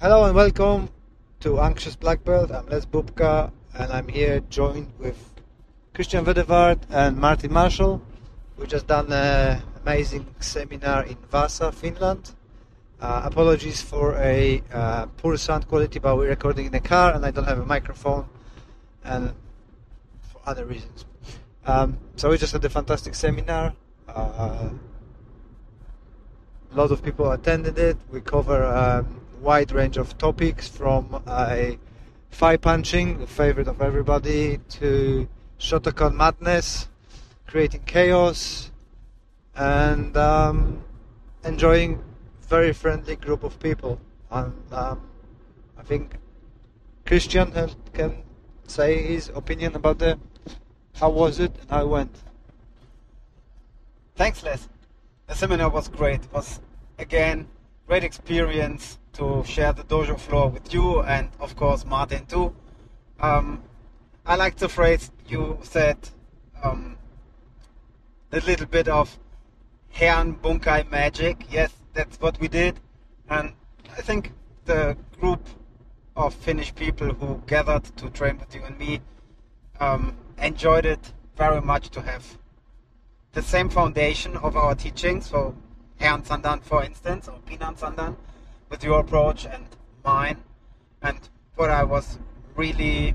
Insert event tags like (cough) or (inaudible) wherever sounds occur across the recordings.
Hello and welcome to Anxious Black Belt. I'm Les Bubka and I'm here joined with Christian Wedewardt and Martin Marshall. We just done an amazing seminar in Vaasa, Finland. Uh, apologies for a uh, poor sound quality, but we're recording in a car and I don't have a microphone and for other reasons. Um, so we just had a fantastic seminar. Uh, a lot of people attended it. We cover a wide range of topics from a five punching, the favorite of everybody, to Shotokan madness, creating chaos, and um, enjoying very friendly group of people. And um, I think Christian can say his opinion about the how was it and how it went. Thanks, Les. The seminar was great. It was again great experience to share the dojo floor with you and of course Martin too. Um, I like the phrase you said, um, a little bit of Heian Bunkai magic. Yes, that's what we did, and I think the group of Finnish people who gathered to train with you and me um, enjoyed it very much to have the same foundation of our teachings. So Heian Sandan, for instance, or Pinan Sandan, with your approach and mine. And what I was really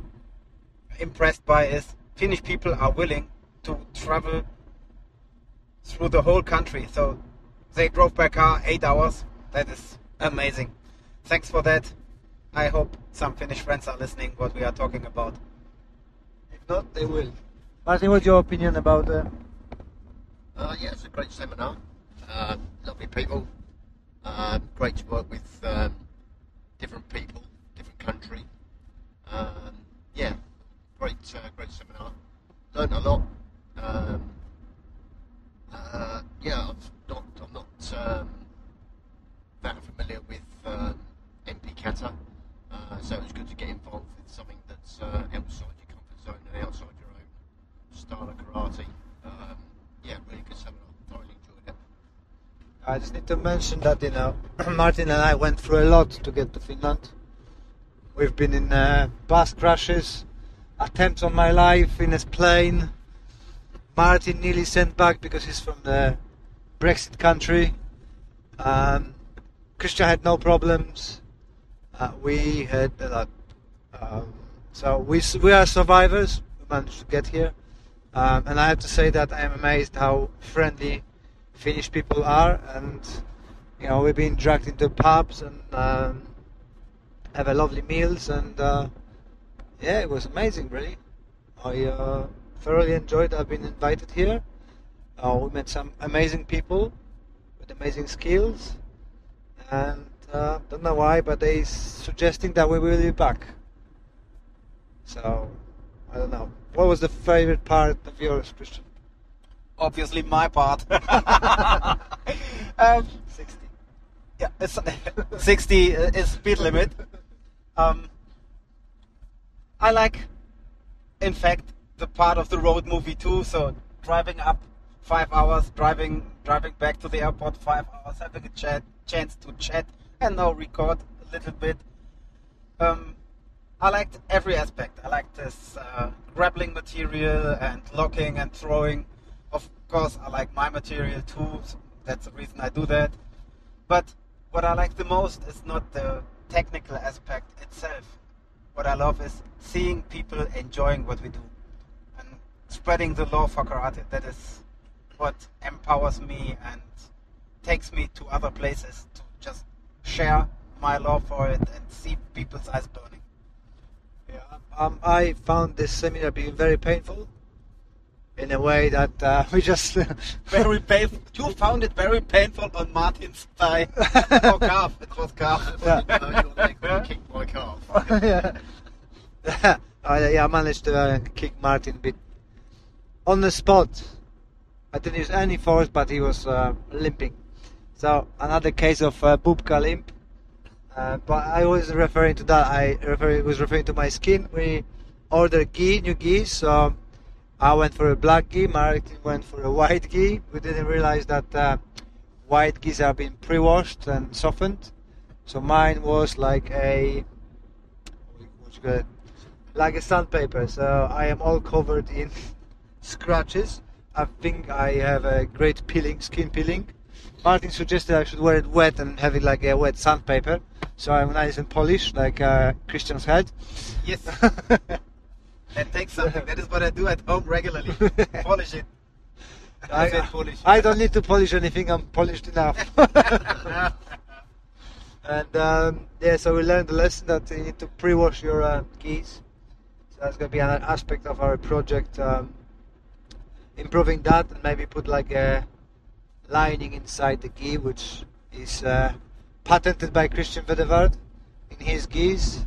impressed by is Finnish people are willing to travel through the whole country. So they drove by car eight hours. That is amazing. Thanks for that. I hope some Finnish friends are listening what we are talking about. If not, they will. Martin, what's your opinion about uh... Uh, yeah, it's a great seminar. Uh, lovely people. Uh, great to work with um, different people, different country. Um, yeah, great, uh, great seminar. Learned a lot. Um, uh, yeah, I'm not, I'm not um, that familiar with um, Empi Kata, uh, so it was good to get involved with something that's uh, outside your comfort zone and outside your own style of karate. Um, yeah, really good seminar. Thoroughly enjoyed it. I just need to mention that you know (clears throat) Martin and I went through a lot to get to Finland. We've been in uh, bus crashes, attempts on my life in a plane. Martin nearly sent back because he's from the Brexit country. Um, Christian had no problems. Uh, we had a lot. Um, so we we are survivors. We managed to get here, um, and I have to say that I am amazed how friendly Finnish people are, and you know we've been dragged into pubs and um, have a lovely meals, and uh, yeah, it was amazing, really. I uh, thoroughly enjoyed. I've been invited here. Uh, we met some amazing people with amazing skills, and uh, don't know why, but they suggesting that we will be back. So I don't know. What was the favorite part of yours, Christian? Obviously, my part. (laughs) um, 60. yeah, it's, (laughs) 60 is speed limit. Um, I like, in fact, the part of the road movie too. So driving up five hours, driving driving back to the airport five hours, having a chat, chance to chat and now record a little bit. Um, I liked every aspect. I liked this uh, grappling material and locking and throwing. Course, I like my material too. That's the reason I do that. But what I like the most is not the technical aspect itself. What I love is seeing people enjoying what we do and spreading the love for karate. That is what empowers me and takes me to other places to just share my love for it and see people's eyes burning. Yeah, um, I found this seminar being very painful. In a way that uh, (laughs) we just (laughs) very painful. You found it very painful on Martin's thigh (laughs) or calf. It was calf. Yeah. Leg kicked my calf. yeah. I, yeah, I managed to uh, kick Martin a bit on the spot. I didn't use any force, but he was uh, limping. So another case of uh, Bubka limp. Uh, but I was referring to that. I refer, was referring to my skin. We ordered gi, new gi. So I went for a black gi. Martin went for a white gi. We didn't realize that uh, white gis have been pre-washed and softened. So mine was like a what you call it? like a sandpaper. So I am all covered in (laughs) scratches. I think I have a great peeling, skin peeling. Martin suggested I should wear it wet and have it like a wet sandpaper, so I'm nice and polished like uh, Christian's head. Yes, (laughs) that take something. That is what I do at home regularly. (laughs) Polish it. I, said polish. I don't need to polish anything. I'm polished enough. (laughs) and um, yeah, so we learned the lesson that you need to pre-wash your uh, keys. So that's going to be an aspect of our project. Um, improving that and maybe put like a lining inside the key, which is uh, patented by Christian Wedewardt in his keys.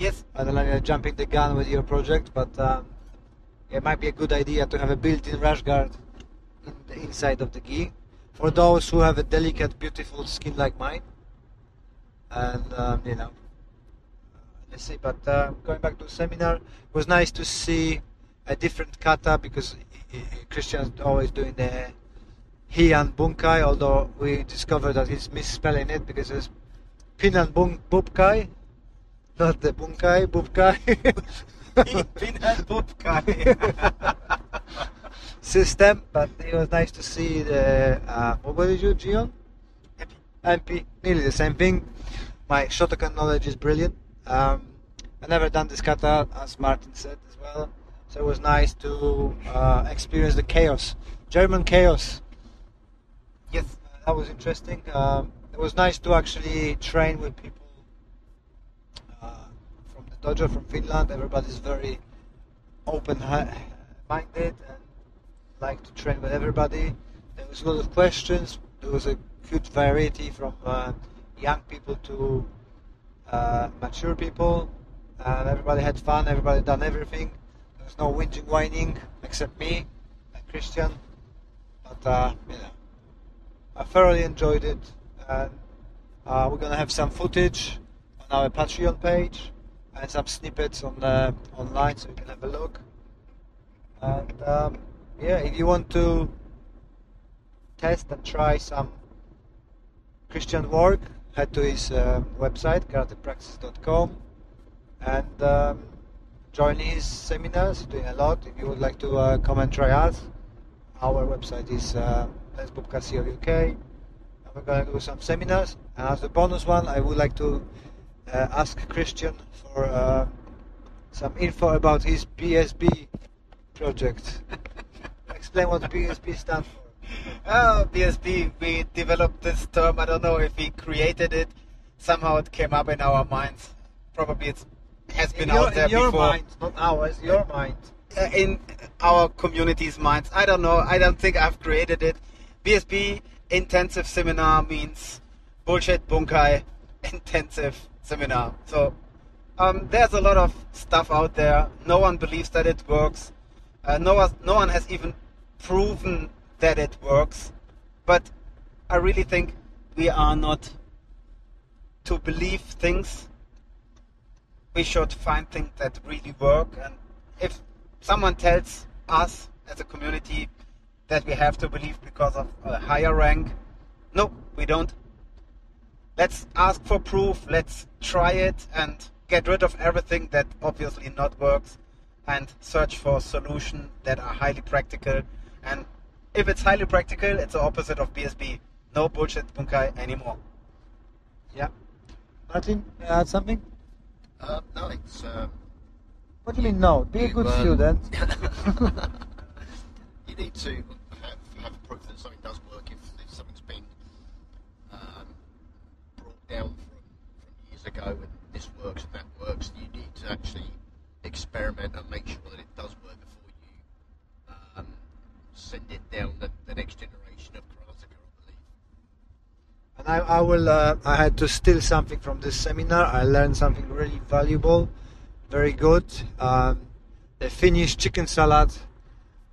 Yes, I don't know, you're jumping the gun with your project, but um, it might be a good idea to have a built-in rash guard in the inside of the gi for those who have a delicate, beautiful skin like mine. And um, you know, let's see. But uh, going back to the seminar, it was nice to see a different kata because Christian's always doing the Heian bunkai. Although we discovered that he's misspelling it because it's Pinan bun- bubkai, not the bunkai, bubkai. And Bubkai. (laughs) system, but it was nice to see the uh, what did you, Gion? Empi, nearly the same thing. My Shotokan knowledge is brilliant. Um, I never done this kata, as Martin said as well, so it was nice to uh, experience the chaos, German chaos. yes, That was interesting. Um, it was nice to actually train with people dojo from Finland. Everybody's very open-minded and like to train with everybody. There was a lot of questions. There was a good variety from uh, young people to uh, mature people, and everybody had fun. Everybody done everything. There was no whinging, whining, except me and Christian. But uh, you know, I thoroughly enjoyed it, and uh, we're gonna have some footage on our Patreon page and some snippets on the online, so you can have a look. And um, yeah, if you want to test and try some Christian work, head to his uh, website karatepraxis.com and um, join his seminars. Doing a lot. If you would like to uh, come and try us, our website is uh, lesbubka.co.uk. And we're going to do some seminars. And as a bonus one, I would like to ask Christian for uh, some info about his BSB project. (laughs) Explain what BSB stands for. Oh, BSB, we developed this term. I don't know if we created it. Somehow it came up in our minds. Probably it has been your, out there in your before. mind, not ours, your mind. Uh, in our community's minds. I don't know. I don't think I've created it. BSB intensive seminar means bullshit bunkai (laughs) intensive seminar. So um, there's a lot of stuff out there. No one believes that it works. Uh, no one, no one has even proven that it works. But I really think we are not to believe things. We should find things that really work. And if someone tells us as a community that we have to believe because of a higher rank, no, we don't. Let's ask for proof. Let's try it and get rid of everything that obviously not works and search for solutions that are highly practical. And if it's highly practical, it's the opposite of BSB. No bullshit bunkai anymore. Yeah. Martin, you add something? Uh, no, it's. Um, What do you mean no? Be a good um, student. (laughs) you need to sending down the, the next generation of Karateka, I believe. And I, I will. Uh, I had to steal something from this seminar. I learned something really valuable, very good. Um, the Finnish chicken salad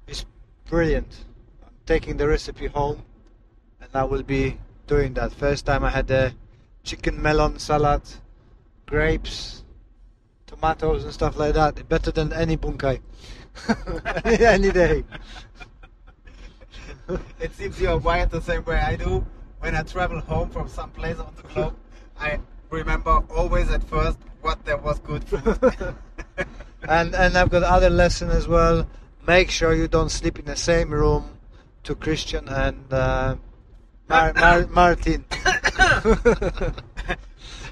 is brilliant. I'm taking the recipe home, and I will be doing that. First time I had a chicken melon salad, grapes, tomatoes and stuff like that. Better than any bunkai. (laughs) any day. (laughs) (laughs) it seems you're wired the same way I do. When I travel home from some place on the globe, (laughs) I remember always at first what there was good food. (laughs) and and I've got other lesson as well. Make sure you don't sleep in the same room to Christian and uh, Mar- Mar- Martin,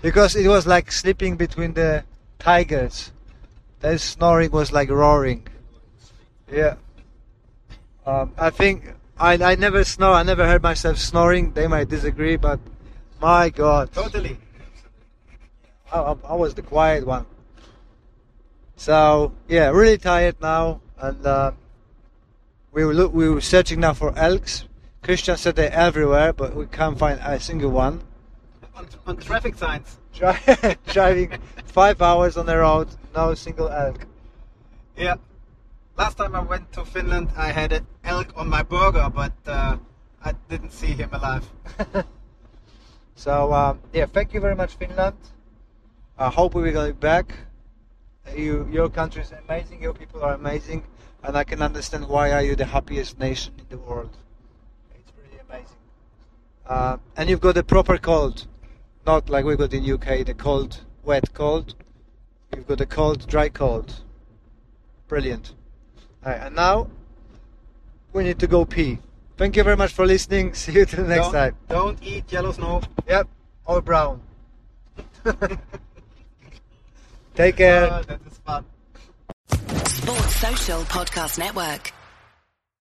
because it was like sleeping between the tigers. Their snoring was like roaring. Yeah. Um, I think I, I never snore. I never heard myself snoring. They might disagree, but my God, totally. I, I, I was the quiet one. So yeah, really tired now, and uh, we were look, we were searching now for elks. Christian said they're everywhere, but we can't find a single one. On, on traffic signs. (laughs) Driving five hours on the road, no single elk. Yeah. Last time I went to Finland, I had an elk on my burger, but uh, I didn't see him alive. (laughs) So um, yeah, thank you very much, Finland. I hope we will go back. You, your country is amazing. Your people are amazing, and I can understand why are you the happiest nation in the world. It's really amazing. Uh, and you've got the proper cold, not like we got in UK, the cold, wet cold. You've got the cold, dry cold. Brilliant. All right, and now we need to go pee. Thank you very much for listening. (laughs) See you till the next don't, time. Don't eat yellow snow. Yep, or brown. (laughs) Take care. Ah, that is fun. Sports Social Podcast Network.